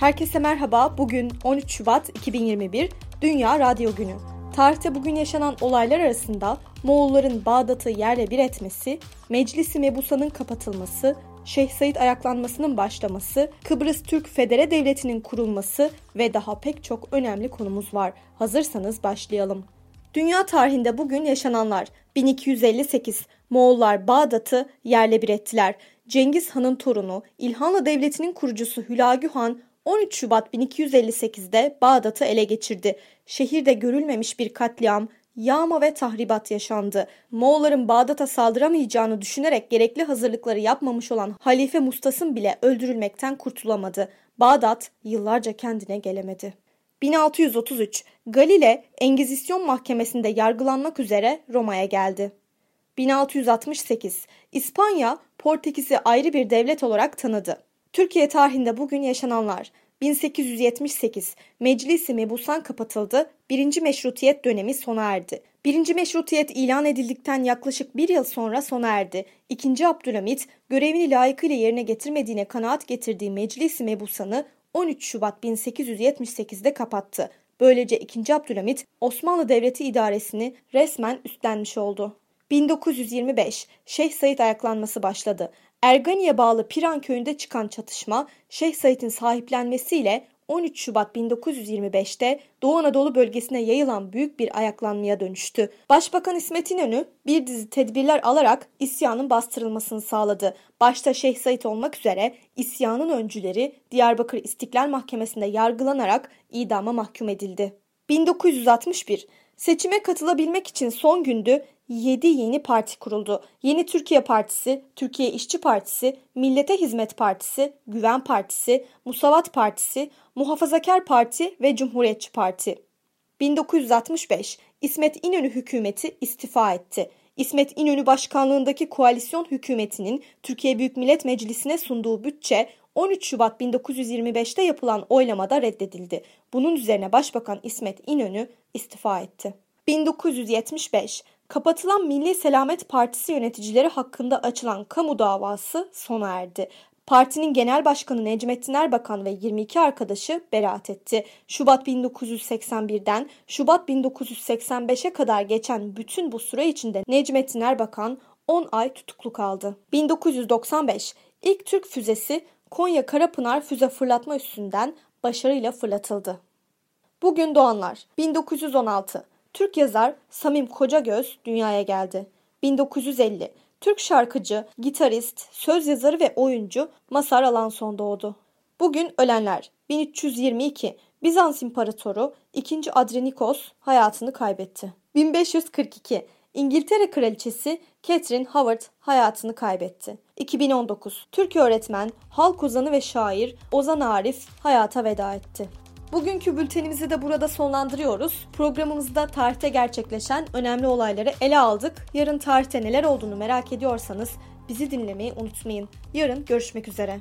Herkese merhaba. Bugün 13 Şubat 2021 Dünya Radyo Günü. Tarihte bugün yaşanan olaylar arasında Moğolların Bağdat'ı yerle bir etmesi, Meclisi Mebusa'nın kapatılması, Şeyh Said ayaklanmasının başlaması, Kıbrıs Türk Federe Devleti'nin kurulması ve daha pek çok önemli konumuz var. Hazırsanız başlayalım. Dünya tarihinde bugün yaşananlar 1258 Moğollar Bağdat'ı yerle bir ettiler. Cengiz Han'ın torunu, İlhanlı Devleti'nin kurucusu Hülagü Han 13 Şubat 1258'de Bağdat'ı ele geçirdi. Şehirde görülmemiş bir katliam, yağma ve tahribat yaşandı. Moğolların Bağdat'a saldıramayacağını düşünerek gerekli hazırlıkları yapmamış olan Halife Mustas'ın bile öldürülmekten kurtulamadı. Bağdat yıllarca kendine gelemedi. 1633 Galile Engizisyon Mahkemesi'nde yargılanmak üzere Roma'ya geldi. 1668 İspanya Portekiz'i ayrı bir devlet olarak tanıdı. Türkiye tarihinde bugün yaşananlar 1878 Meclisi Mebusan kapatıldı, birinci meşrutiyet dönemi sona erdi. Birinci meşrutiyet ilan edildikten yaklaşık bir yıl sonra sona erdi. İkinci Abdülhamit görevini layıkıyla yerine getirmediğine kanaat getirdiği Meclisi Mebusan'ı 13 Şubat 1878'de kapattı. Böylece 2. Abdülhamit Osmanlı Devleti idaresini resmen üstlenmiş oldu. 1925 Şeyh Said ayaklanması başladı. Ergani'ye bağlı Piran köyünde çıkan çatışma Şeyh Said'in sahiplenmesiyle 13 Şubat 1925'te Doğu Anadolu bölgesine yayılan büyük bir ayaklanmaya dönüştü. Başbakan İsmet İnönü bir dizi tedbirler alarak isyanın bastırılmasını sağladı. Başta Şeyh Said olmak üzere isyanın öncüleri Diyarbakır İstiklal Mahkemesi'nde yargılanarak idama mahkum edildi. 1961 Seçime katılabilmek için son gündü 7 yeni parti kuruldu. Yeni Türkiye Partisi, Türkiye İşçi Partisi, Millete Hizmet Partisi, Güven Partisi, Musavat Partisi, Muhafazakar Parti ve Cumhuriyetçi Parti. 1965 İsmet İnönü hükümeti istifa etti. İsmet İnönü başkanlığındaki koalisyon hükümetinin Türkiye Büyük Millet Meclisi'ne sunduğu bütçe 13 Şubat 1925'te yapılan oylamada reddedildi. Bunun üzerine Başbakan İsmet İnönü istifa etti. 1975 Kapatılan Milli Selamet Partisi yöneticileri hakkında açılan kamu davası sona erdi. Partinin genel başkanı Necmettin Erbakan ve 22 arkadaşı beraat etti. Şubat 1981'den Şubat 1985'e kadar geçen bütün bu süre içinde Necmettin Erbakan 10 ay tutuklu kaldı. 1995 ilk Türk füzesi Konya Karapınar füze fırlatma üssünden başarıyla fırlatıldı. Bugün doğanlar 1916 Türk yazar Samim Kocagöz dünyaya geldi. 1950 Türk şarkıcı, gitarist, söz yazarı ve oyuncu Masar Alanson doğdu. Bugün ölenler 1322 Bizans İmparatoru 2. Adrenikos hayatını kaybetti. 1542 İngiltere Kraliçesi Catherine Howard hayatını kaybetti. 2019 Türk öğretmen, halk ozanı ve şair Ozan Arif hayata veda etti. Bugünkü bültenimizi de burada sonlandırıyoruz. Programımızda tarihte gerçekleşen önemli olayları ele aldık. Yarın tarihte neler olduğunu merak ediyorsanız bizi dinlemeyi unutmayın. Yarın görüşmek üzere.